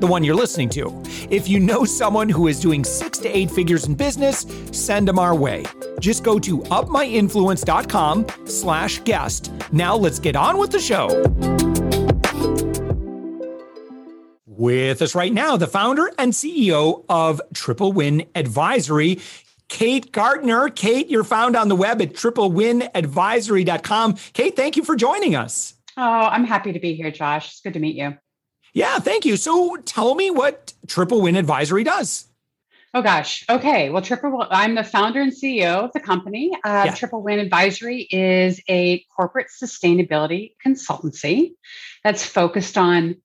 the one you're listening to. If you know someone who is doing six to eight figures in business, send them our way. Just go to upmyinfluence.com slash guest. Now let's get on with the show. With us right now, the founder and CEO of Triple Win Advisory, Kate Gaertner. Kate, you're found on the web at triplewinadvisory.com. Kate, thank you for joining us. Oh, I'm happy to be here, Josh. It's good to meet you. Yeah, thank you. So tell me what Triple Win Advisory does. Oh gosh. Okay. Well, Triple. I'm the founder and CEO of the company. Uh, yeah. Triple Win Advisory is a corporate sustainability consultancy that's focused on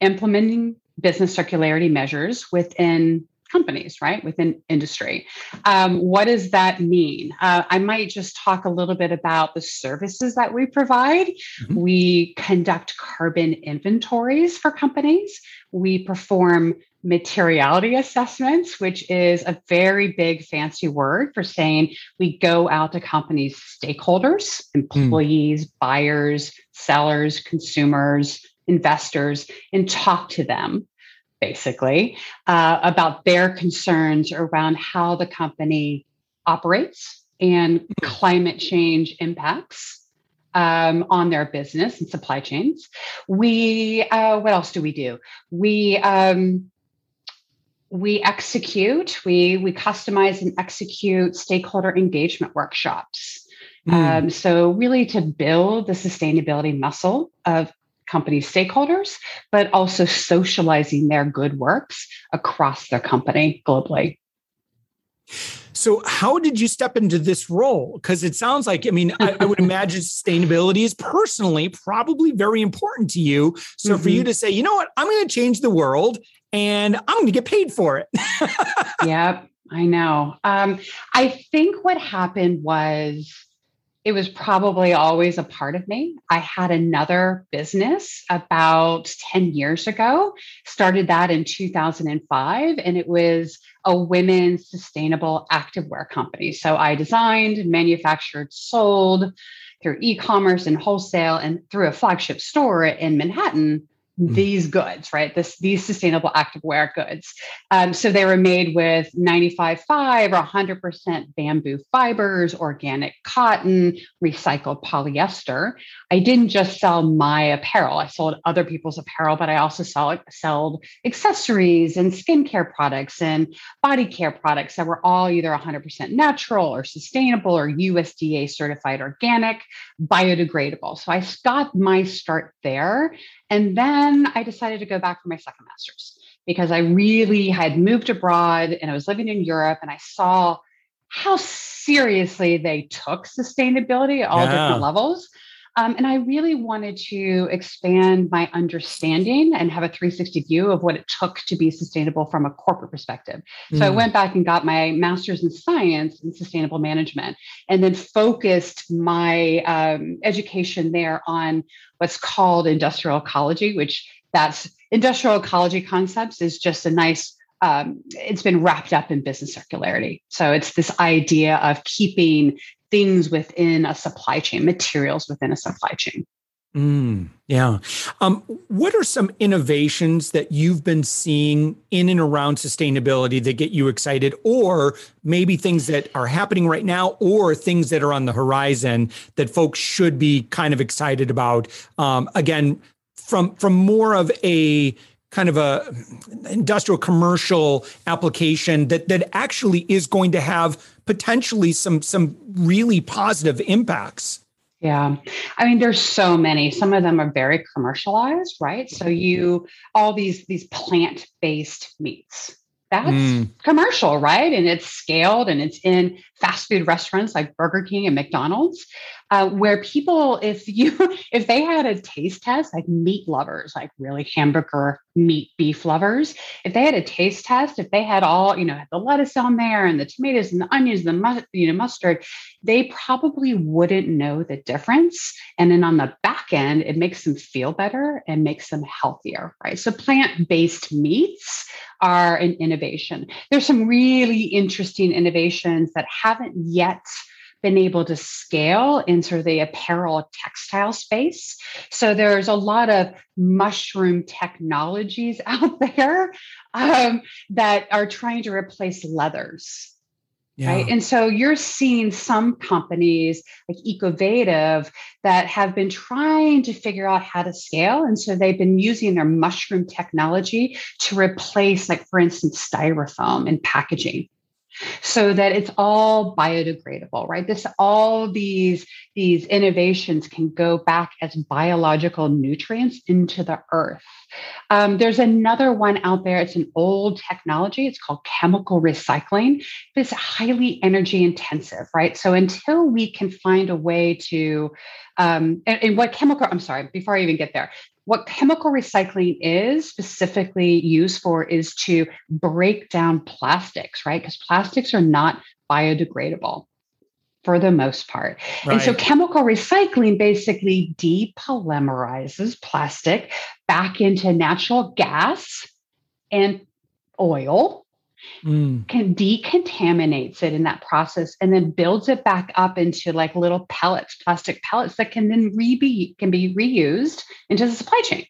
implementing business circularity measures within companies, right, within industry. Um, what does that mean? Uh, I might just talk a little bit about the services that we provide. Mm-hmm. We conduct carbon inventories for companies. We perform materiality assessments, which is a very big fancy word for saying we go out to companies' stakeholders, hmm. employees, mm. buyers, sellers, consumers, investors, and talk to them basically, uh, about their concerns around how the company operates and mm-hmm. climate change impacts um, on their business and supply chains. We, uh, what else do we do? We, um, we execute, we, we customize and execute stakeholder engagement workshops. Mm. Um, so, really, to build the sustainability muscle of company stakeholders, but also socializing their good works across their company globally. So, how did you step into this role? Because it sounds like, I mean, I, I, would imagine sustainability is personally probably very important to you. So, mm-hmm. for you mm-hmm. to say, you know what, I'm going to change the world and I'm going to get paid for it. yep, I know. Um, I think what happened was it was probably always a part of me. I had another business about 10 years ago, started that in 2005, and it was a women's sustainable activewear company. So I designed, manufactured, sold through e commerce and wholesale and through a flagship store in Manhattan. These goods, right? This these sustainable activewear goods. Um, so they were made with 95.5 or 100% bamboo fibers, organic cotton, recycled polyester. I didn't just sell my apparel; I sold other people's apparel, but I also sell, sold accessories and skincare products and body care products that were all either 100% natural or sustainable or USDA certified organic, biodegradable. So I got my start there and then I decided to go back for my second master's because I really had moved abroad and I was living in Europe and I saw how seriously they took sustainability at all yeah. different levels. Um, and I really wanted to expand my understanding and have a 360 view of what it took to be sustainable from a corporate perspective. So mm. I went back and got my master's in science and sustainable management, and then focused my um, education there on what's called industrial ecology, which that's industrial ecology concepts is just a nice um, it's been wrapped up in business circularity. So it's this idea of keeping things within a supply chain, materials within a supply chain. Mm, yeah. Um, what are some innovations that you've been seeing in and around sustainability that get you excited, or maybe things that are happening right now, or things that are on the horizon that folks should be kind of excited about? Um, again, from from more of a kind of a industrial commercial application that that actually is going to have potentially some some really positive impacts yeah. I mean there's so many. Some of them are very commercialized, right? So you all these these plant-based meats. That's mm. commercial, right? And it's scaled and it's in fast food restaurants like Burger King and McDonald's. uh, where people, if you, if they had a taste test, like meat lovers, like really hamburger meat beef lovers, if they had a taste test, if they had all, you know, the lettuce on there and the tomatoes and the onions, and the you know mustard, they probably wouldn't know the difference. And then on the back end, it makes them feel better and makes them healthier, right? So plant-based meats are an innovation. There's some really interesting innovations that haven't yet been able to scale into the apparel textile space. So there's a lot of mushroom technologies out there um, that are trying to replace leathers. Yeah. Right. And so you're seeing some companies like Ecovative that have been trying to figure out how to scale. And so they've been using their mushroom technology to replace, like, for instance, styrofoam in packaging so that it's all biodegradable right? This all these these innovations can go back as biological nutrients into the earth. Um, there's another one out there. It's an old technology. It's called chemical recycling. It's highly energy intensive right? So until we can find a way to um, and, and what chemical i'm sorry before i even get there what chemical recycling is specifically used for is to break down plastics, right? Because plastics are not biodegradable for the most part. Right. And so chemical recycling basically depolymerizes plastic back into natural gas and oil mm. can decontaminates it in that process and then builds it back up into like little pellets, plastic pellets that can then re be can be reused into the supply chain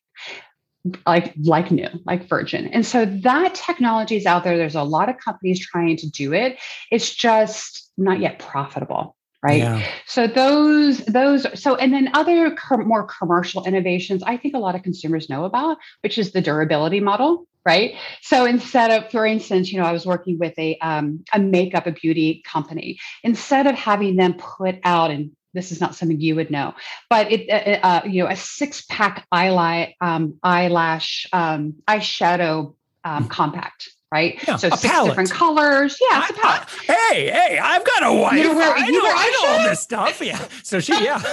like like new like virgin. And so that technology is out there. There's a lot of companies trying to do it. It's just not yet profitable right? Yeah. so those those so and then other com- more commercial innovations i think a lot of consumers know about which is the durability model right so instead of for instance you know i was working with a um, a makeup a beauty company instead of having them put out and this is not something you would know, but it, uh, uh, uh you know, a six pack eyelash, um, eyelash, um, eyeshadow um, compact, right? Yeah, so six palette. different colors. Yeah, a palette. hey, hey, I've got a wife. You know, where, I, know, I know all this stuff. Yeah. So she, yeah,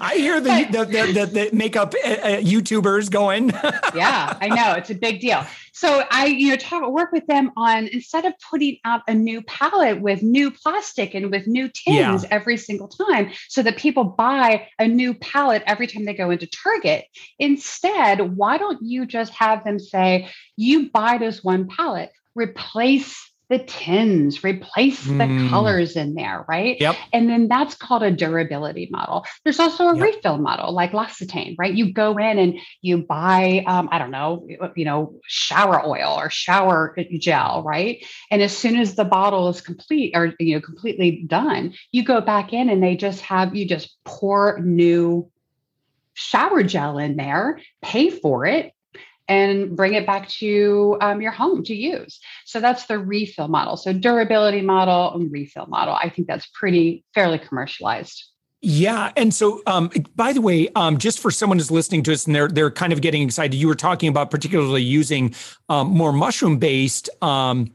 I hear the the, the, the, the makeup uh, uh YouTubers going. yeah, I know it's a big deal. So I, you know, talk work with them on instead of putting out a new palette with new plastic and with new tins yeah. every single time, so that people buy a new palette every time they go into Target. Instead, why don't you just have them say, you buy this one palette, replace the tins, replace the mm. colors in there, right? Yep. And then that's called a durability model. There's also a yep. refill model like L'Occitane, right? You go in and you buy, um, I don't know, you know, shower oil or shower gel, right? And as soon as the bottle is complete or you know completely done, you go back in and they just have you just pour new shower gel in there, pay for it, and bring it back to um, your home to use. So that's the refill model. So durability model and refill model. I think that's pretty fairly commercialized. Yeah, and so um, by the way, um, just for someone who's listening to us and they're they're kind of getting excited, you were talking about particularly using um, more mushroom based um,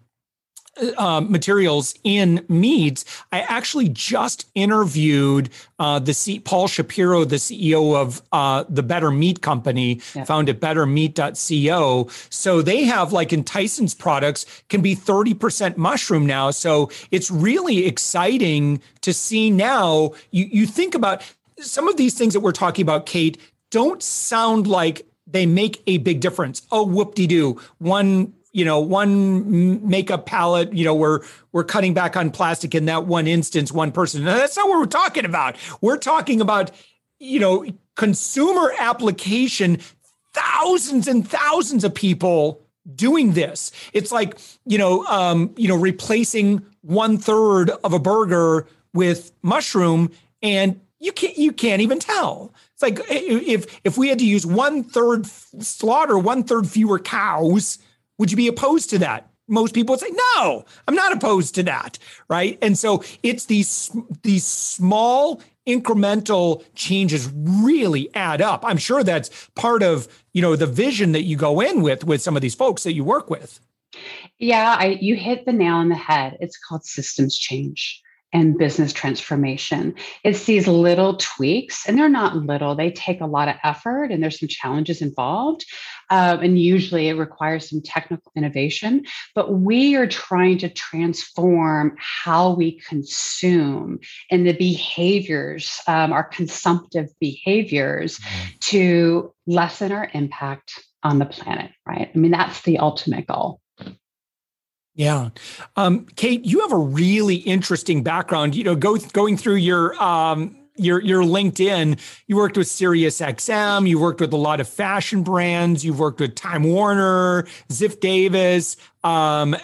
uh, materials in meads. I actually just interviewed uh, the C- Paul Shapiro, the CEO of uh, the Better Meat Company, yeah. found at bettermeat.co. So they have like in Tyson's products can be 30% mushroom now. So it's really exciting to see now. You, you think about some of these things that we're talking about, Kate, don't sound like they make a big difference. Oh, whoop de doo. One you know one makeup palette you know we're we're cutting back on plastic in that one instance one person. That's not what we're talking about. We're talking about you know consumer application thousands and thousands of people doing this. It's like you know um you know replacing one third of a burger with mushroom and you can't you can't even tell. It's like if if we had to use one third slaughter one third fewer cows would you be opposed to that? Most people would say, no, I'm not opposed to that. Right. And so it's these, these small incremental changes really add up. I'm sure that's part of, you know, the vision that you go in with, with some of these folks that you work with. Yeah, I, you hit the nail on the head. It's called systems change. And business transformation. It's these little tweaks, and they're not little, they take a lot of effort and there's some challenges involved. Um, and usually it requires some technical innovation, but we are trying to transform how we consume and the behaviors, um, our consumptive behaviors, mm-hmm. to lessen our impact on the planet, right? I mean, that's the ultimate goal. Yeah. Um, Kate, you have a really interesting background. You know, go, going through your um, your your LinkedIn, you worked with Sirius XM, you worked with a lot of fashion brands, you've worked with Time Warner, Ziff Davis. Um,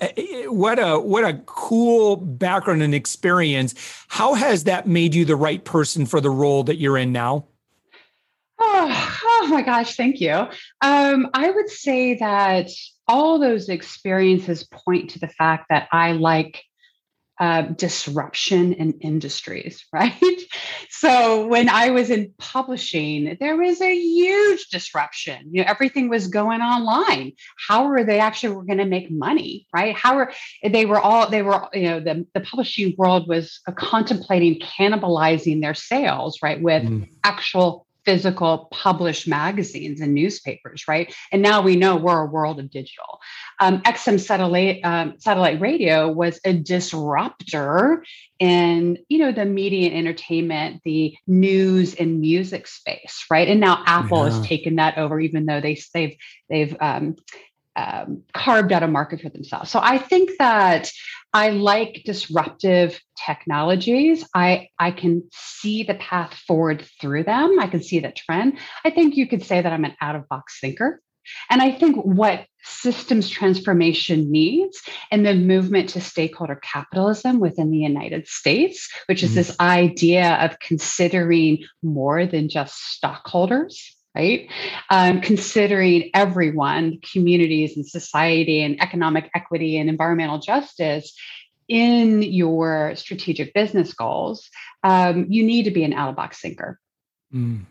what a what a cool background and experience. How has that made you the right person for the role that you're in now? Oh, oh my gosh, thank you. Um, I would say that all those experiences point to the fact that I like uh, disruption in industries, right? So when I was in publishing, there was a huge disruption. You know, everything was going online. How are they actually were going to make money, right? How are they were all they were you know the the publishing world was contemplating cannibalizing their sales, right, with mm. actual physical published magazines and newspapers, right? And now we know we're a world of digital. Um, XM satellite um, satellite radio was a disruptor in you know the media and entertainment, the news and music space, right? And now Apple yeah. has taken that over, even though they they've they've um, um, carved out a market for themselves. So I think that I like disruptive technologies. I I can see the path forward through them. I can see the trend. I think you could say that I'm an out of box thinker. And I think what systems transformation needs and the movement to stakeholder capitalism within the United States, which is mm. this idea of considering more than just stockholders right? Um, considering everyone, communities and society and economic equity and environmental justice in your strategic business goals, um, you need to be an out of box thinker. Mm.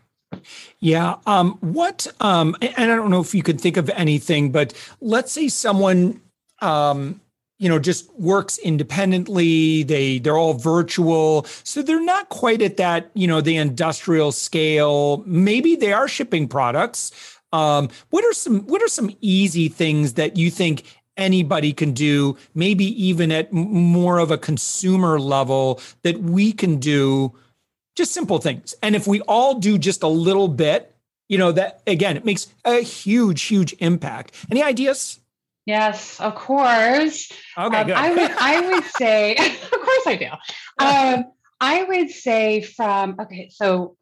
Yeah. Um, what, um, and I don't know if you could think of anything, but let's say someone, um, you know just works independently. They they're all virtual. So they're not quite at that you know the industrial scale. Maybe they are shipping products. Um, what are some what are some easy things that you think anybody can do maybe even at more of a consumer level that we can do just simple things? And if we all do just a little bit you know that again it makes a huge huge impact. Any ideas Yes, of course. Okay, um, I would I would say, of course I do. Um, I would say from okay, so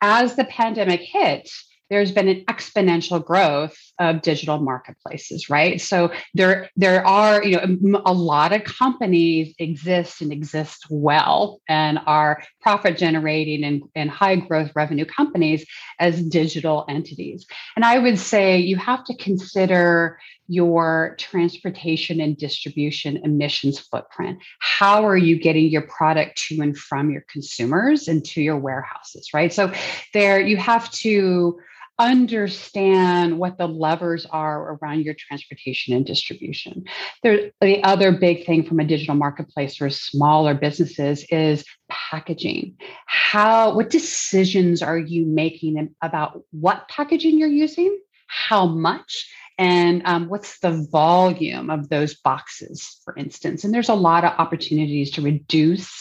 as the pandemic hit, there's been an exponential growth of digital marketplaces, right? So there there are you know a lot of companies exist and exist well and are profit generating and, and high growth revenue companies as digital entities. And I would say you have to consider your transportation and distribution emissions footprint. How are you getting your product to and from your consumers and to your warehouses, right? So there you have to understand what the levers are around your transportation and distribution. There, the other big thing from a digital marketplace for smaller businesses is packaging. How, what decisions are you making about what packaging you're using, how much, and um, what's the volume of those boxes, for instance? And there's a lot of opportunities to reduce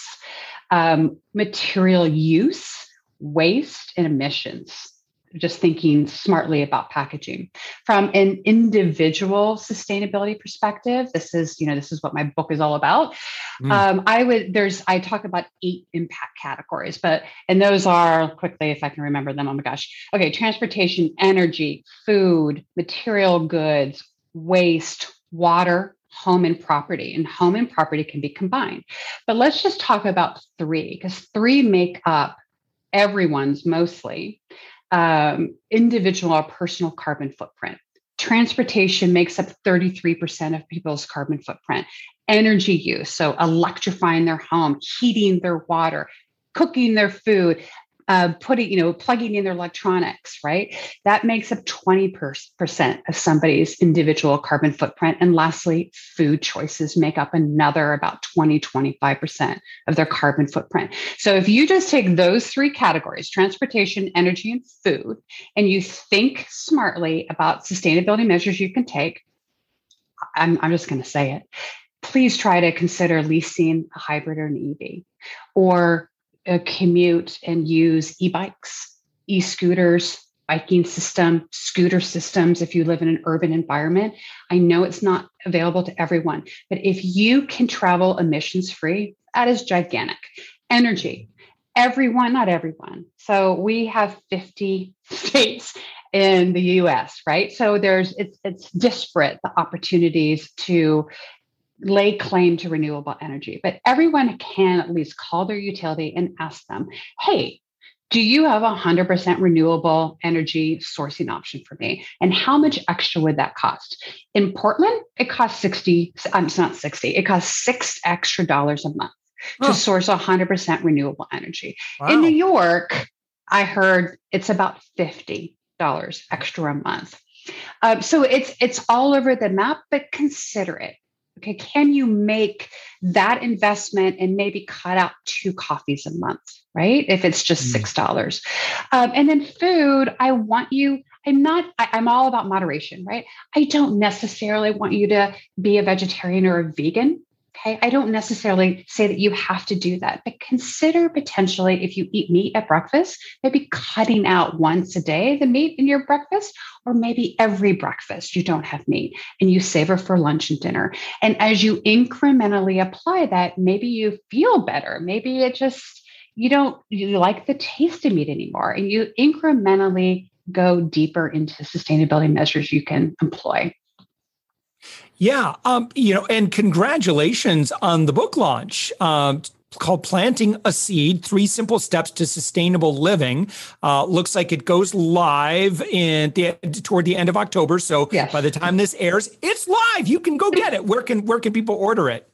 um, material use, waste, and emissions just thinking smartly about packaging. From an individual sustainability perspective this is you know this is what my book is all about. Mm. um, i would there's i talk about eight impact categories but and those are quickly if i can remember them oh my gosh. Okay transportation energy food material goods waste water home and property and home and property can be combined. But let's just talk about three because three make up everyone's mostly um, individual or personal carbon footprint. Transportation makes up 33% of people's carbon footprint. Energy use, so electrifying their home, heating their water, cooking their food, uh, putting, you know, plugging in their electronics, right? That makes up 20% of somebody's individual carbon footprint. And lastly, food choices make up another about 20, 25% of their carbon footprint. So if you just take those three categories, transportation, energy, and food, and you think smartly about sustainability measures you can take, I'm, I'm just going to say it. Please try to consider leasing a hybrid or an EV or a commute and use e-bikes, e-scooters, biking system, scooter systems if you live in an urban environment. I know it's not available to everyone, but if you can travel emissions free, that is gigantic. Energy, everyone, not everyone. So we have 50 states in the US, right? So there's it's it's disparate the opportunities to lay claim to renewable energy, but everyone can at least call their utility and ask them, hey, do you have a 100% renewable energy sourcing option for me? And how much extra would that cost? In Portland, it costs 60, um, it's not 60, it costs six extra dollars a month oh. to source 100% renewable energy. Wow. In New York, I heard it's about $50 extra a month. Um, so it's it's all over the map, but consider it. Okay, can you make that investment and maybe cut out two coffees a month, right? If it's just mm. six dollars, um, and then food. I want you. I'm not. I, I'm all about moderation, right? I don't necessarily want you to be a vegetarian or a vegan. Okay. I don't necessarily say that you have to do that, but consider potentially if you eat meat at breakfast, maybe cutting out once a day the meat in your breakfast, or maybe every breakfast you don't have meat and you savor for lunch and dinner. And as you incrementally apply that, maybe you feel better. Maybe it just, you don't you like the taste of meat anymore and you incrementally go deeper into sustainability measures you can employ. Yeah, um, you know, and congratulations on the book launch. Um, called Planting a Seed Three Simple Steps to Sustainable Living. Uh, looks like it goes live in the, toward the end of October. So yes. by the time this airs, it's live. You can go get it. Where can where can people order it?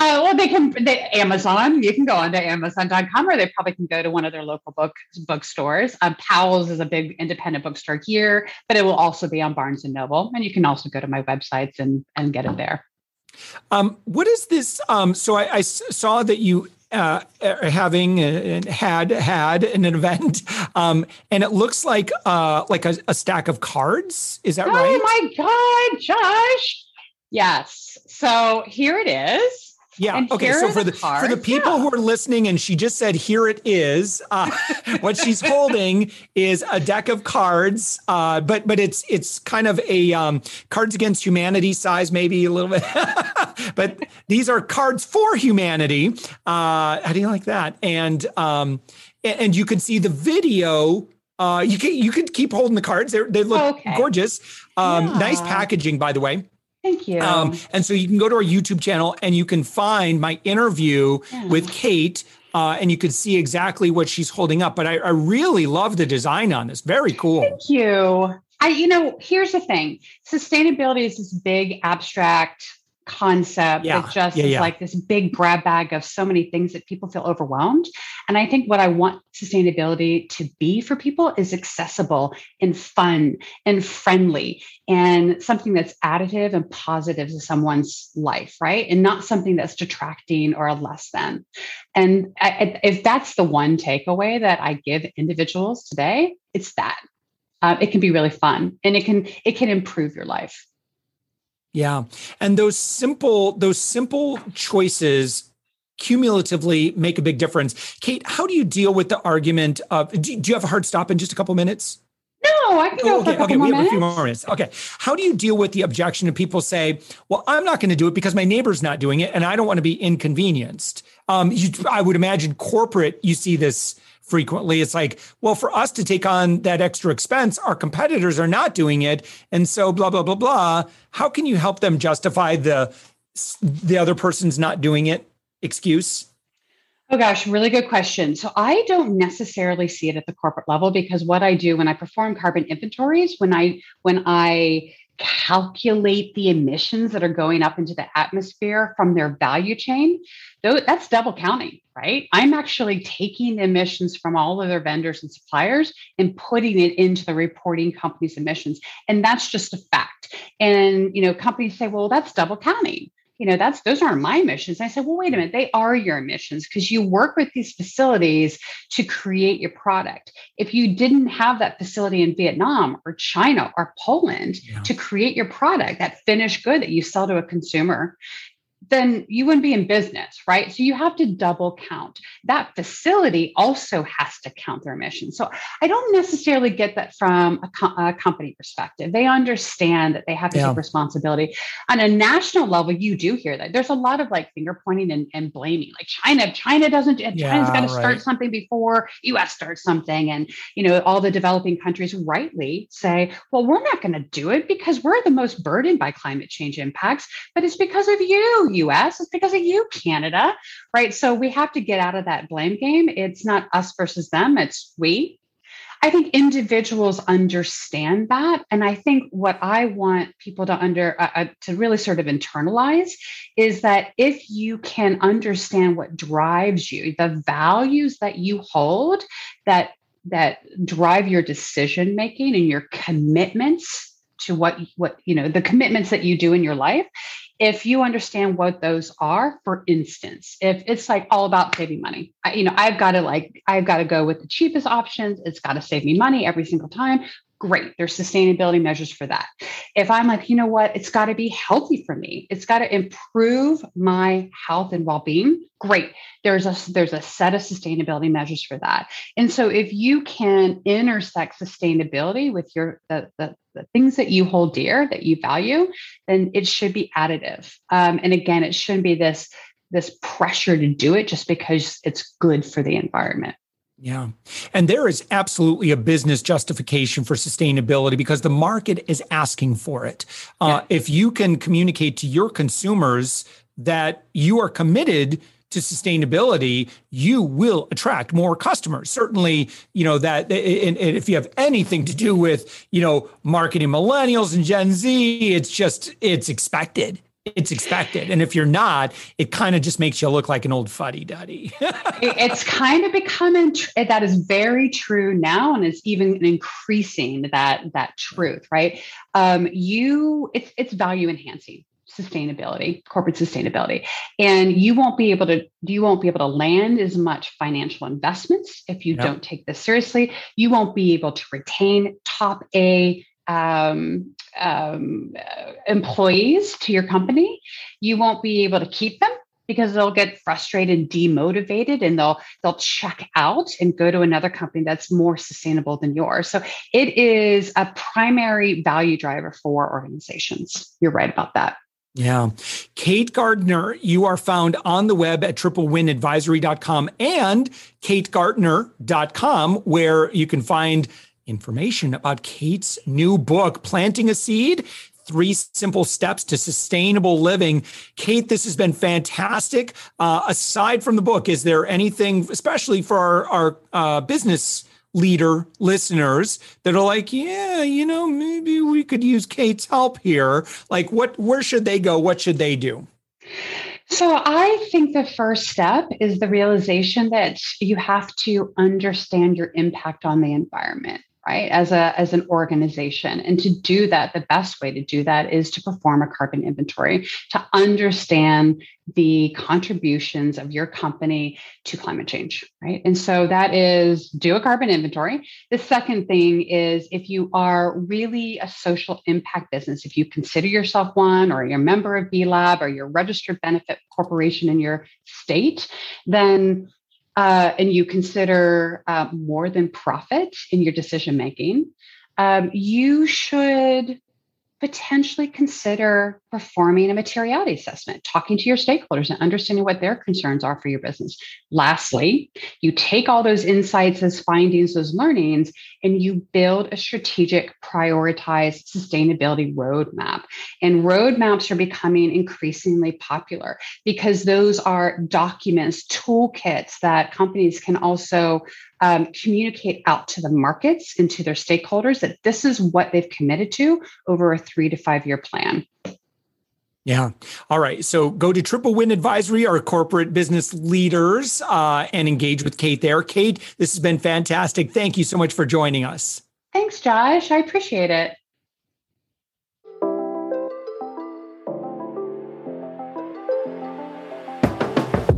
Uh, well, they can they, Amazon. You can go on to Amazon.com, or they probably can go to one of their local book bookstores. Um, Powell's is a big independent bookstore here, but it will also be on Barnes and Noble, and you can also go to my websites and and get it there. Um, what is this? Um, so I, I saw that you uh, are having and had had an event, um, and it looks like uh, like a, a, stack of cards. Is that oh right? Oh my God, Josh! Yes. So here it is. Yeah. And okay. So for the, the for the people yeah. who are listening, and she just said, "Here it is." Uh, what she's holding is a deck of cards, uh, but but it's it's kind of a um, Cards Against Humanity size, maybe a little bit. but these are cards for humanity. Uh, how do you like that? And um, and you can see the video uh, you can you can keep holding the cards. They they look okay. gorgeous. Um, yeah. Nice packaging, by the way. Thank you. Um, and so you can go to our YouTube channel and you can find my interview yeah. with Kate. Uh, and you can see exactly what she's holding up. But I, I really love the design on this. Very cool. Thank you. I, you know, here's the thing: sustainability is this big abstract concept yeah. that just yeah, is yeah. like this big grab bag of so many things that people feel overwhelmed. And I think what I want sustainability to be for people is accessible and fun and friendly and something that's additive and positive to someone's life, right? And not something that's detracting or a less than. And I, if that's the one takeaway that I give individuals today, it's that. Uh, it can be really fun and it can it can improve your life yeah. And those simple, those simple choices cumulatively make a big difference. Kate, how do you deal with the argument of do, do you have a hard stop in just a couple minutes? No, I can go. Oh, okay, okay, we have minutes. a few more minutes. Okay. How do you deal with the objection of people say, well, I'm not going to do it because my neighbor's not doing it and I don't want to be inconvenienced? Um, you, I would imagine corporate, you see this frequently. It's like, well, for us to take on that extra expense, our competitors are not doing it. And so blah, blah, blah, blah. How can you help them justify the the other person's not doing it excuse? Oh gosh, really good question. So I don't necessarily see it at the corporate level because what I do when I perform carbon inventories, when I when I calculate the emissions that are going up into the atmosphere from their value chain, though that's double counting, right? I'm actually taking the emissions from all of their vendors and suppliers and putting it into the reporting company's emissions. And that's just a fact. And you know, companies say, well, that's double counting you know that's those aren't my emissions i said well wait a minute. They are your emissions because you work with these facilities to create your product. If you didn't have that facility in vietnam or china or poland yeah. to create your product that finished good that you sell to a consumer then you wouldn't be in business, right? So you have to double count. That facility also has to count their emissions. So I don't necessarily get that from a, co- a company perspective. They understand that they have to yeah. take responsibility. On a national level, you do hear that. There's a lot of like finger pointing and, and blaming. Like China, China doesn't, China's yeah, got to right. start something before US starts something. And, you know, all the developing countries rightly say, well, we're not going to do it because we're the most burdened by climate change impacts, but it's because of you US, it's because of you, Canada, right? So we have to get out of that blame game. It's not us versus them, it's we. I think individuals understand that. And I think what I want people to under uh, uh, to really sort of internalize is that if you can understand what drives you, the values that you hold that that drive your decision making and your commitments to what what you know the commitments that you do in your life if you understand what those are for instance if it's like all about saving money I, you know i've got to like i've got to go with the cheapest options. It's got to save me money every single time. Great there's sustainability measures for that. If i'm like you know what? It's got to be healthy for me. It's got to improve my health and well-being. Great there's a there's a set of sustainability measures for that. And so if you can intersect sustainability with your the, the, the things that you hold dear that you value then it should be additive um, and again it shouldn't be this this pressure to do it just because it's good for the environment yeah. And there is absolutely a business justification for sustainability because the market is asking for it. Uh, If you can communicate to your consumers that you are committed to sustainability, you will attract more customers. Certainly, you know, that and, and if you have anything to do with, you know, marketing millennials and Gen Z, it's just, it's expected it's expected. And if you're not, it kind of just makes you look like an old fuddy duddy. it's kind of becoming that is very true now, and it's even increasing that that truth, right? Um, you, it's it's value enhancing sustainability corporate sustainability. And you won't be able to you won't be able to land as much financial investments if you yep. don't take this seriously. You won't be able to retain top a um, um, employees to your company, you won't be able to keep them because they'll get frustrated and demotivated and they'll they'll check out and go to another company that's more sustainable than yours. So it is a primary value driver for organizations. You're right about that yeah. Kate Gaertner, you are found on the web at triplewinadvisory.com and kategaertner.com, where you can find information about Kate's new book, Planting a Seed Three Simple Steps to Sustainable Living. Kate, this has been fantastic. Uh, aside from the book, is there anything, especially for our, our uh, business leader listeners, that are like, yeah, you know, maybe we could use Kate's help here? Like, what, where should they go? What should they do? So I think the first step is the realization that you have to understand your impact on the environment right as a as an organization. And to do that the best way to do that is to perform a carbon inventory to understand the contributions of your company to climate change right? And so that is do a carbon inventory. The second thing is if you are really a social impact business if you consider yourself one or you're a member of b lab or you're a registered benefit corporation in your state then uh, and you consider uh, more than profit in your decision making, um, you should potentially consider performing a materiality assessment, talking to your stakeholders and understanding what their concerns are for your business. Lastly, you take all those insights, those findings, those learnings, and you build a strategic, prioritized sustainability roadmap. And roadmaps are becoming increasingly popular because those are documents, toolkits that companies can also um, communicate out to the markets and to their stakeholders that this is what they've committed to over a three to five year plan. Yeah. All right. So go to Triple Win Advisory, our corporate business leaders, uh, and engage with Kate there. Kate, this has been fantastic. Thank you so much for joining us. Thanks, Josh. I appreciate it.